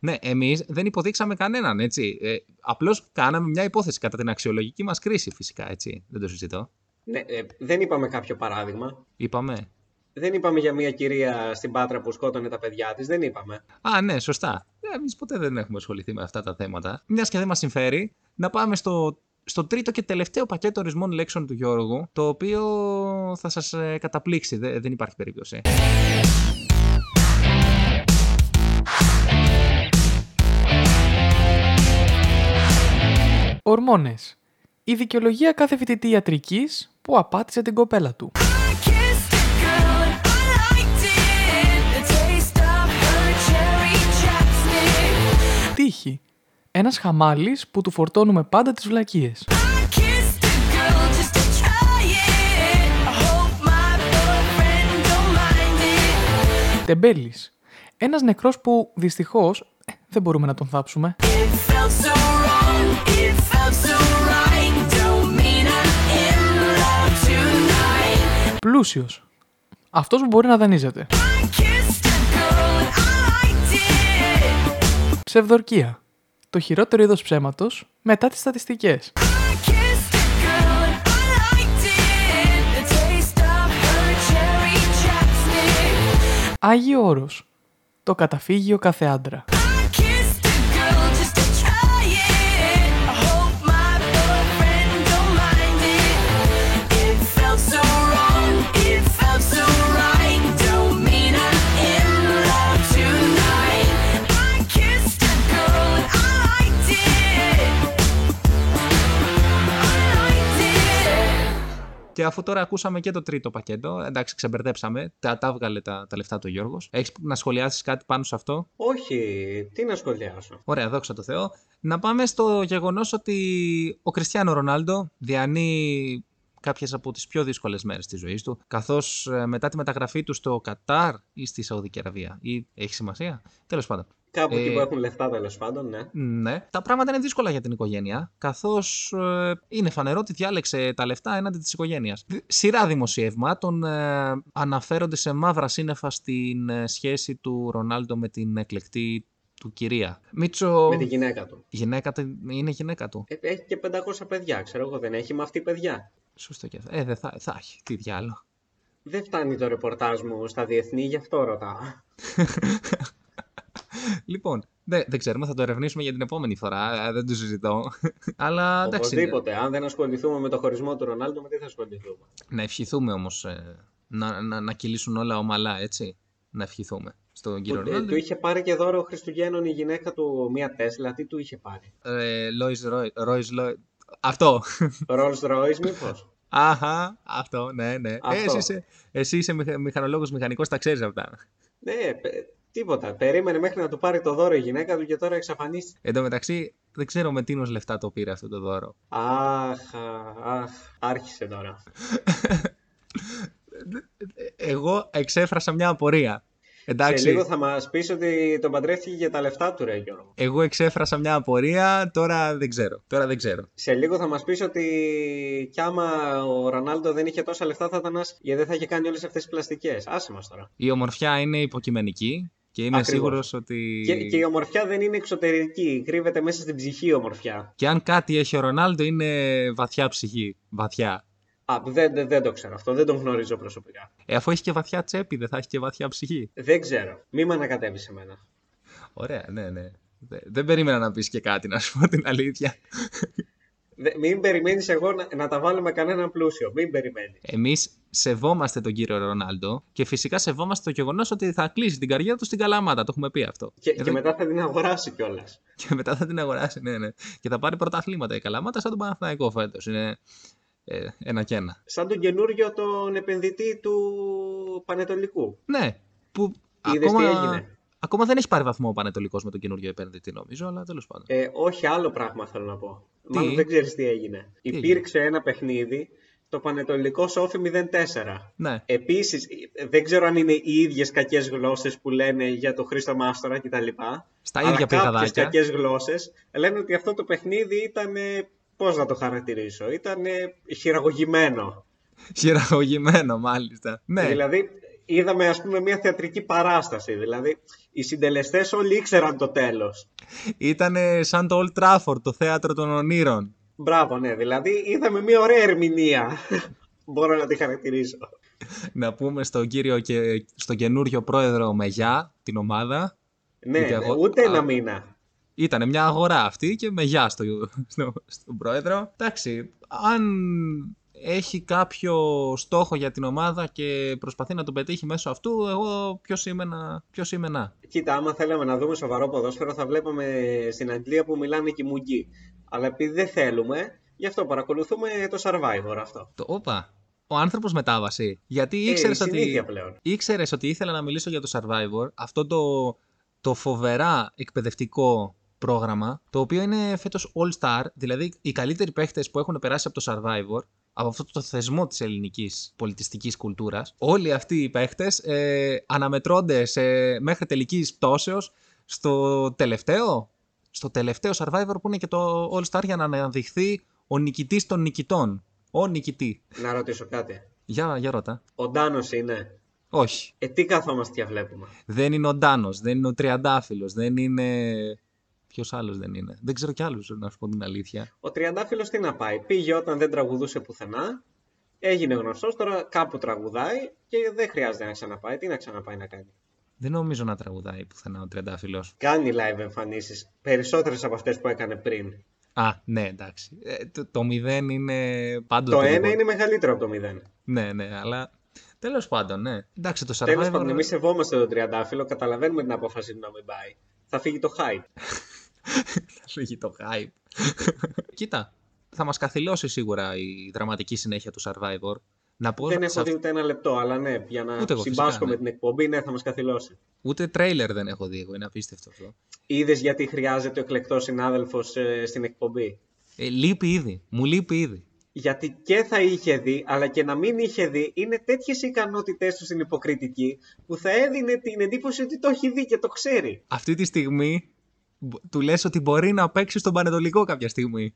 Ναι, εμείς δεν υποδείξαμε κανέναν, έτσι. Ε, Απλώς κάναμε μια υπόθεση κατά την αξιολογική μας κρίση, φυσικά, έτσι. Δεν το συζητώ. Ναι, ε, δεν είπαμε κάποιο παράδειγμα. Είπαμε. Δεν είπαμε για μια κυρία στην Πάτρα που σκότωνε τα παιδιά της. Δεν είπαμε. Α, ναι, σωστά. Εμείς ποτέ δεν έχουμε ασχοληθεί με αυτά τα θέματα. Μιας και δεν μας συμφέρει, να πάμε στο, στο τρίτο και τελευταίο πακέτο ορισμών λέξεων του Γιώργου, το οποίο θα σας ε, καταπλήξει. Δεν, δεν υπάρχει περίπτωση. Ορμόνες. Η δικαιολογία κάθε φοιτητή ιατρικής που απάτησε την κοπέλα του. Kissed a girl and I liked it. The taste of her cherry chapstick. Τύχη. Ένας χαμάλης που του φορτώνουμε πάντα τις βλακίες. I kissed a girl just to try it. I hope my boyfriend don't mind it. Τεμπέλης. Ένας νεκρός που δυστυχώς ε, δεν μπορούμε να τον θάψουμε. It felt so tonight. Πλούσιος. Αυτός που μπορεί να δανείζεται. I kissed a girl and I liked it. Ψευδορκία. Το χειρότερο είδος ψέματος μετά τις στατιστικές. I kissed a girl and I liked it. The taste of her cherry chapstick. Άγιο όρος. Το καταφύγιο κάθε άντρα. Αφού τώρα ακούσαμε και το τρίτο πακέτο, εντάξει, ξεμπερδέψαμε, τα, τα έβγαλε τα, τα λεφτά του Γιώργος. Έχεις να σχολιάσεις κάτι πάνω σε αυτό; Όχι, τι να σχολιάσω. Ωραία, δόξα τω Θεώ. Να πάμε στο γεγονός ότι ο Κριστιανό Ρονάλντο διανύει κάποιες από τις πιο δύσκολες μέρες της ζωής του, καθώς μετά τη μεταγραφή του στο Κατάρ ή στη Σαουδική Αραβία. Ή έχει σημασία; Τέλος πάντων. Κάπου εκεί Ε, που έχουν λεφτά τέλος πάντων, ναι. Ναι. Τα πράγματα είναι δύσκολα για την οικογένεια, καθώς είναι φανερό ότι διάλεξε τα λεφτά έναντι της οικογένειας. Σειρά δημοσιεύματων ε, αναφέρονται σε μαύρα σύννεφα στην ε, σχέση του Ρονάλντο με την εκλεκτή του κυρία. Μίτσο. Με τη γυναίκα του. Γυναίκα του είναι γυναίκα του. Ε, έχει και 500 παιδιά, ξέρω εγώ, δεν έχει με αυτή παιδιά. Σωστό και αυτό. Ε, δεν θα, θα έχει. Τι διάλογο. Δεν φτάνει το ρεπορτάζ μου στα διεθνή, γι' αυτό ρωτάω. *laughs* Λοιπόν, δεν, δεν ξέρουμε, θα το ερευνήσουμε για την επόμενη φορά. ε, Δεν το συζητώ. *laughs* Αλλά εντάξει. Οπωσδήποτε. Αν δεν ασχοληθούμε με το χωρισμό του Ρονάλντο, με τι θα ασχοληθούμε; Να ευχηθούμε όμως να, να, να κυλήσουν όλα ομαλά, έτσι. Να ευχηθούμε στον κύριο Που, ε, Ρονάλντο. του είχε πάρει και δώρο Χριστουγέννων η γυναίκα του μία Τέσλα. Τι του είχε πάρει; Ε, Λόις Ρόι- Ρόις Λόι- Αυτό. Rolls Royce, μήπως; *laughs* Αχα, αυτό, ναι, ναι. Ε, Αυτό. εσύ είσαι, εσύ είσαι μηχα, μηχανολόγος μηχανικός, τα ξέρεις αυτά. ναι, πε- τίποτα. Περίμενε μέχρι να του πάρει το δώρο η γυναίκα του και τώρα εξαφανίστηκε. Εν τω μεταξύ, δεν ξέρω με τίνος λεφτά το πήρε αυτό το δώρο. Αχ, α, αχ, άρχισε τώρα. Ε, Εγώ εξέφρασα μια απορία. Εντάξει, Σε λίγο θα μας πεις ότι τον παντρεύτηκε για τα λεφτά του, ρε Γιώργο. εγώ εξέφρασα μια απορία, τώρα δεν ξέρω. Τώρα δεν ξέρω. Σε λίγο θα μας πεις ότι κι άμα ο Ρονάλντο δεν είχε τόσα λεφτά θα ήταν άσχημος. Γιατί δεν θα είχε κάνει όλες αυτές τις πλαστικές. Άσε μας τώρα. Η ομορφιά είναι υποκειμενική και είμαι Ακριβώς. σίγουρος ότι... Και, και η ομορφιά δεν είναι εξωτερική. Κρύβεται μέσα στην ψυχή η ομορφιά. Και αν κάτι έχει ο Ρονάλντο είναι βαθιά ψυχή. Βαθιά. Α, δεν, δεν, δεν το ξέρω αυτό. Δεν τον γνωρίζω προσωπικά. Ε, αφού έχει και βαθιά τσέπη, δεν θα έχει και βαθιά ψυχή. Δεν ξέρω. Μη με ανακατεύεις σε μένα. Ωραία, ναι, ναι. Δε- Δεν περίμενα να πεις και κάτι, να σου πω την αλήθεια. Δε- μην περιμένεις εγώ να, να τα βάλω με κανέναν πλούσιο. Μην περιμένεις. Εμείς σεβόμαστε τον κύριο Ρονάλντο και φυσικά σεβόμαστε το γεγονός ότι θα κλείσει την καριέρα του στην Καλαμάτα. Το έχουμε πει αυτό. Και, Ε, και δεν- μετά θα την αγοράσει κιόλας. *laughs* και μετά θα την αγοράσει, ναι, ναι. Και θα πάρει πρωταθλήματα η Καλαμάτα σαν τον Παναθηναϊκό φέτος. Είναι ε, ένα και ένα. Σαν τον καινούριο τον επενδυτή του Πανετολικού. Ναι, που Είδες ακόμα, τι έγινε; Ακόμα δεν έχει πάρει βαθμό ο Πανετολικός με τον καινούριο επένδυτη νομίζω, αλλά τέλος πάντων. Ε, όχι, άλλο πράγμα θέλω να πω. Τι; Μάλλον δεν ξέρεις τι έγινε. έγινε; Υπήρξε ένα παιχνίδι, το Πανετολικό Σόφι 04. Ναι. Επίσης, δεν ξέρω αν είναι οι ίδιες κακές γλώσσες που λένε για το Χρήστο Μάστορα κτλ. Στα αλλά ίδια κάποιες πηγαδάκια. κακές γλώσσες λένε ότι αυτό το παιχνίδι ήταν. Πώς να το χαρακτηρίσω, ήταν χειραγωγημένο. Χειραγωγημένο μάλιστα. Ναι. Δηλαδή, είδαμε ας πούμε μια θεατρική παράσταση. Δηλαδή, οι συντελεστές όλοι ήξεραν το τέλος. Ήταν σαν το Old Trafford, το θέατρο των ονείρων. Μπράβο, ναι. Δηλαδή, είδαμε μια ωραία ερμηνεία. *laughs* Μπορώ να τη χαρακτηρίσω. Να πούμε στον κύριο και στον καινούριο πρόεδρο Μεγιά, την ομάδα. Ναι, Γιατί εγώ- ούτε Α. ένα μήνα. Ήταν μια αγορά αυτή και με γεια στο, στο, στον πρόεδρο. Εντάξει, αν έχει κάποιο στόχο για την ομάδα και προσπαθεί να τον πετύχει μέσω αυτού, εγώ ποιος είμαι να... Ποιος είμαι να. Κοίτα, άμα θέλαμε να δούμε σοβαρό ποδόσφαιρο, θα βλέπαμε στην Αγγλία που μιλάνε και οι μουγγί. Αλλά επειδή δεν θέλουμε, γι' αυτό παρακολουθούμε το Survivor αυτό. Το, όπα, ο άνθρωπος μετάβαση. Γιατί Ε, η ήξερες ότι... συνήθεια πλέον. ήξερες ότι ήθελα να μιλήσω για το Survivor, αυτό το, το φοβερά εκπαιδευτικό πρόγραμμα, το οποίο είναι φέτος All Star, δηλαδή οι καλύτεροι παίχτες που έχουν περάσει από το Survivor, από αυτό το θεσμό της ελληνικής πολιτιστικής κουλτούρας, όλοι αυτοί οι παίχτες ε, αναμετρώνται σε, μέχρι τελικής πτώσεως στο τελευταίο, στο τελευταίο Survivor που είναι και το All Star για να αναδειχθεί ο νικητής των νικητών. Ο νικητή. Να ρωτήσω κάτι. Για, για ρώτα. Ο Ντάνος είναι; Όχι. Ε, τι καθόμαστε και βλέπουμε; Δεν είναι ο Ντάνος, δεν είναι ο Τριαντάφυλλος, δεν είναι. Ποιος άλλος δεν είναι. Δεν ξέρω κι άλλους, να σου πω την αλήθεια. Ο Τριαντάφυλλος τι να πάει. Πήγε όταν δεν τραγουδούσε πουθενά. Έγινε γνωστός, τώρα κάπου τραγουδάει και δεν χρειάζεται να ξαναπάει. Τι να ξαναπάει να κάνει. Δεν νομίζω να τραγουδάει πουθενά ο Τριαντάφυλλος. Κάνει live εμφανίσεις. Περισσότερες από αυτές που έκανε πριν. Α, ναι, εντάξει. Ε, το, το 0 είναι πάντοτε. Το λίγο- ένα είναι μεγαλύτερο από το μηδέν. Ναι, ναι, αλλά. Τέλος πάντων, ναι. Εντάξει, το Τέλος survivor. πάντων, εμείς σεβόμαστε τον Τριαντάφυλλο, καταλαβαίνουμε την απόφαση του να μην πάει. Θα φύγει το hype. *laughs* Θα φύγει το hype. Κοίτα, θα μας καθυλώσει σίγουρα η δραματική συνέχεια του survivor. Να πω, δεν σε έχω αυ- δει ούτε ένα λεπτό, αλλά ναι, για να Ούτε εγώ, συμπάσχω φυσικά, ναι. με την εκπομπή, ναι, θα μας καθυλώσει. Ούτε τρέιλερ δεν έχω δει εγώ, είναι απίστευτο αυτό. Είδες γιατί χρειάζεται ο εκλεκτός συνάδελφος ε, στην εκπομπή; Ε, λείπει ήδη. Μου λείπει ήδη. Γιατί και θα είχε δει, αλλά και να μην είχε δει, είναι τέτοιες οι ικανότητέ του στην υποκριτική που θα έδινε την εντύπωση ότι το έχει δει και το ξέρει. Αυτή τη στιγμή μπο- του λες ότι μπορεί να παίξει στον Πανετολικό κάποια στιγμή.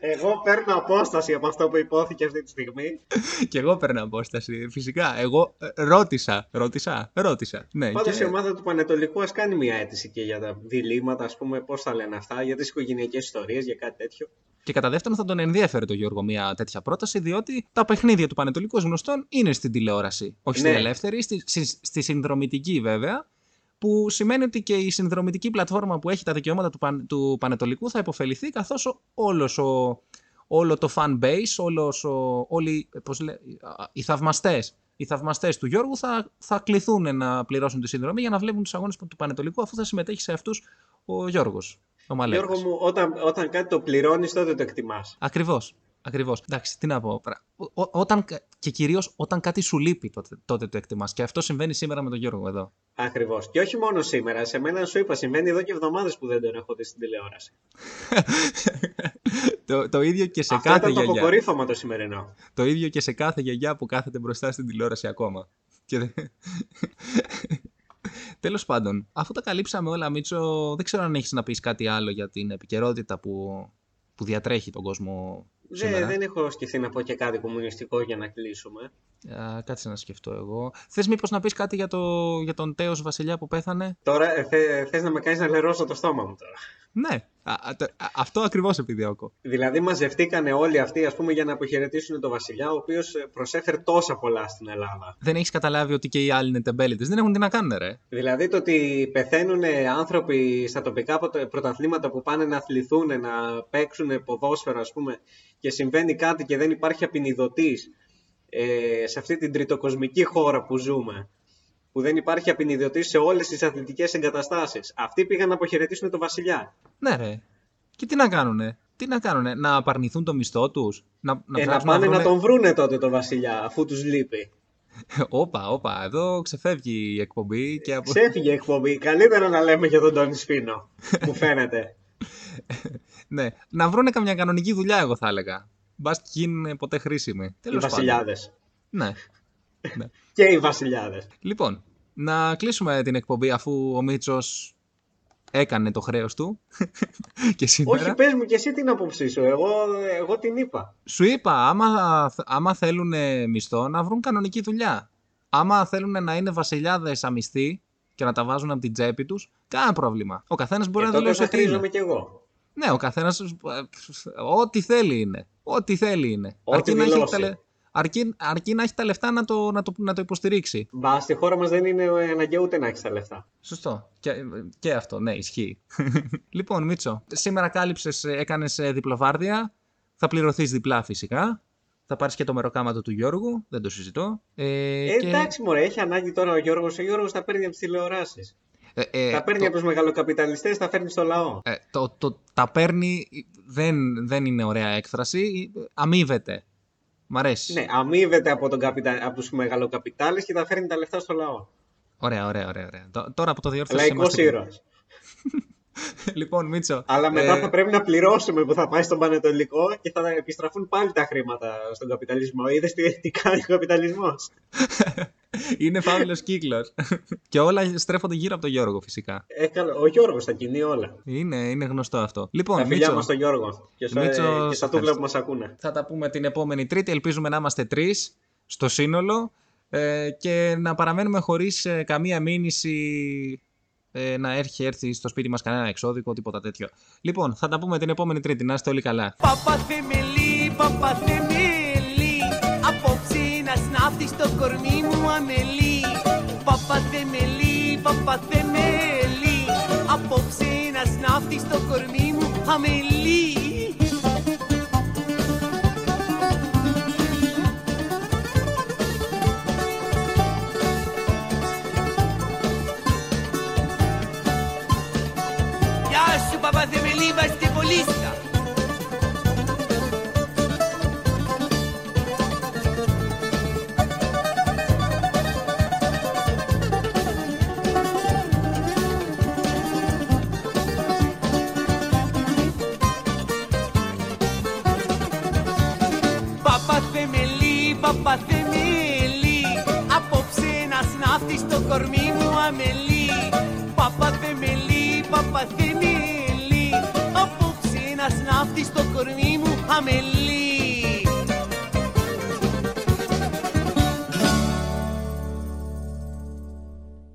Εγώ παίρνω απόσταση από αυτό που υπόθηκε αυτή τη στιγμή. και εγώ παίρνω απόσταση. Φυσικά. Εγώ ε, ρώτησα. Ρώτησα. Ρώτησα. Ναι, Πάντως και- η ομάδα του Πανετολικού ας κάνει μια αίτηση και για τα διλήμματα, ας πούμε, πώς θα λένε αυτά, για τις οικογενειακές ιστορίες, για κάτι τέτοιο. Και κατά δεύτερον, θα τον ενδιαφέρε το Γιώργο μια τέτοια πρόταση, διότι τα παιχνίδια του Πανετολικού ως γνωστόν είναι στην τηλεόραση. Όχι Ναι. στην ελεύθερη, στη, στη, στη συνδρομητική βέβαια. Που σημαίνει ότι και η συνδρομητική πλατφόρμα που έχει τα δικαιώματα του, Παν- του Πανετολικού θα υποφεληθεί, καθώς ο, όλος ο, όλο το fan base, όλος ο, όλοι πώς λέ, α, οι θαυμαστές οι θαυμαστές του Γιώργου θα, θα κληθούν να πληρώσουν τη συνδρομή για να βλέπουν τους αγώνες του Πανετολικού αφού θα συμμετέχει σε αυτούς ο Γιώργος, ο Μαλέκος. Γιώργο μου, όταν, όταν κάτι το πληρώνεις, τότε το εκτιμάς. Ακριβώς. Ακριβώς. Εντάξει, τι να πω. πρα- Ο- ο- όταν, κα- και κυρίως όταν κάτι σου λείπει, τότε, τότε το εκτιμάς. Και αυτό συμβαίνει σήμερα με τον Γιώργο εδώ. Ακριβώς. Και όχι μόνο σήμερα. Σε μένα σου είπα, συμβαίνει εδώ και εβδομάδες που δεν τον έχω δει στην τηλεόραση. *laughs* το, το ίδιο και σε Αυτό κάθε ήταν το γιαγιά. αποκορύφωμα το σημερινό. Το ίδιο και σε κάθε γιαγιά που κάθεται μπροστά στην τηλεόραση ακόμα. Και δεν- Τέλος πάντων, αφού τα καλύψαμε όλα, Μίτσο, δεν ξέρω αν έχεις να πεις κάτι άλλο για την επικαιρότητα που, που διατρέχει τον κόσμο σήμερα. Δεν, δεν έχω σκεφτεί να πω και κάτι κομμουνιστικό για να κλείσουμε. Α, κάτσε να σκεφτώ εγώ. Θες μήπως να πεις κάτι για, το, για τον Τέος Βασιλιά που πέθανε; Τώρα ε, θε, θες να με κάνεις να λερώσω το στόμα μου τώρα. Ναι, α, α, το- α, αυτό ακριβώς επιδιώκω. Δηλαδή μαζευτήκανε όλοι αυτοί ας πούμε για να αποχαιρετήσουν τον βασιλιά, ο οποίος ε, προσέφερε τόσα πολλά στην Ελλάδα. Δεν έχεις καταλάβει ότι και οι άλλοι είναι τεμπέλητες; Δεν έχουν τι να κάνουν, ρε. Δηλαδή το ότι πεθαίνουν άνθρωποι στα τοπικά πρωτο- πρωταθλήματα που πάνε να αθληθούν, να παίξουν ποδόσφαιρο ας πούμε και συμβαίνει κάτι και δεν υπάρχει απεινιδωτής ε, σε αυτή την τριτοκοσμική χώρα που ζούμε που δεν υπάρχει απεινιδωτής σε όλες τις αθλητικές εγκαταστάσεις. Αυτοί πήγαν να αποχαιρετήσουν τον βασιλιά. Ναι, ρε. Και τι να κάνουνε; Τι να κάνουνε, να απαρνηθούν το μισθό τους; Να, να, ε, να ψάξουν πάνε να, βρουνε- τον βρούνε τότε τον βασιλιά αφού τους λείπει. *laughs* Όπα, όπα, εδώ ξεφεύγει η εκπομπή και από... Ξέφυγε η εκπομπή. Καλύτερα να λέμε για τον Τόνι Σπίνο. *laughs* Μου φαίνεται. ναι, να βρούνε καμιά κανονική δουλειά, εγώ θα έλεγα. Μπα και γίνουν ποτέ χρήσιμοι. οι Τέλος πάντων. βασιλιάδες. Ναι. *laughs* ναι. Και οι βασιλιάδες. Λοιπόν, να κλείσουμε την εκπομπή αφού ο Μίτσος έκανε το χρέος του. *laughs* και σήμερα. Όχι, πες μου και εσύ την άποψή σου. Εγώ, εγώ την είπα. Σου είπα, άμα, άμα θέλουν μισθό, να βρουν κανονική δουλειά. Άμα θέλουν να είναι βασιλιάδες αμυστοί και να τα βάζουν από την τσέπη τους, κανένα πρόβλημα. Ο καθένας μπορεί Ε, να τότε δηλώσει θα ότι είναι. χρήζομαι κι εγώ. Ναι, ο καθένας ε, ό,τι θέλει είναι. Ό,τι θέλει είναι. Ό,τι αρκεί, να έχει δηλώσει. τα, λε- αρκεί, αρκεί να έχει τα λεφτά να το, να το, να το υποστηρίξει. Μπα, στη χώρα μας δεν είναι αναγκαίο ούτε να έχεις τα λεφτά. Σωστό. Και, και αυτό, ναι, ισχύει. *laughs* λοιπόν, Μίτσο, σήμερα κάλυψες, ε, έκανες ε, διπλοβάρδια. Θα πληρωθείς διπλά φυσικά. Θα πάρεις και το μεροκάματο του Γιώργου, δεν το συζητώ. Ε, Ε, και- εντάξει, μωρέ, έχει ανάγκη τώρα ο Γιώργος. Ο Γιώργος τα παίρνει από τις τηλεοράσεις. Ε, ε, τα παίρνει το- από τους μεγαλοκαπιταλιστές, τα φέρνει στο λαό. ε, το, το, τα παίρνει, δεν, δεν είναι ωραία έκφραση, ε, αμείβεται. Μ' αρέσει. Ναι, αμείβεται από, τον καπιτα... από τους μεγαλοκαπιτάλες και τα φέρνει τα λεφτά στο λαό. Ωραία, ωραία, ωραία. ωραία. Τ- Τώρα που το διόρθωσες Λαϊκός είμαστε- ήρωας. *laughs* *laughs* λοιπόν, Μίτσο. Αλλά μετά ε, θα πρέπει να πληρώσουμε που θα πάει στον Πανετολικό και θα επιστραφούν πάλι τα χρήματα στον καπιταλισμό. Είδες τι, τι κάνει ο καπιταλισμός; *laughs* είναι φαύλος κύκλος. *laughs* και όλα στρέφονται γύρω από τον Γιώργο, φυσικά. Ε, καλά, ο Γιώργος τα κινεί όλα. Είναι, είναι γνωστό αυτό. Λοιπόν, τα φιλιά Μίτσο, μας στον Γιώργο και, στο, Μίτσο, ε, σε και στα τούβλα ευχαριστώ. που μας ακούνε. θα τα πούμε την επόμενη Τρίτη. Ελπίζουμε να είμαστε τρεις στο σύνολο ε, και να παραμένουμε χωρίς ε, καμία μήνυση ε, να έχει έρθει στο σπίτι μας κανένα εξώδικο, τίποτα τέτοιο. Λοιπόν, θα τα πούμε την επόμενη Τρίτη. Να είστε όλοι καλά. Παπαθεμελή, παπαθεμελή Απόψε να σνάφτεις στο κορμί μου αμελή Παπαθεμελή, παπαθεμελή Απόψε να σνάφτεις στο κορμί μου αμελή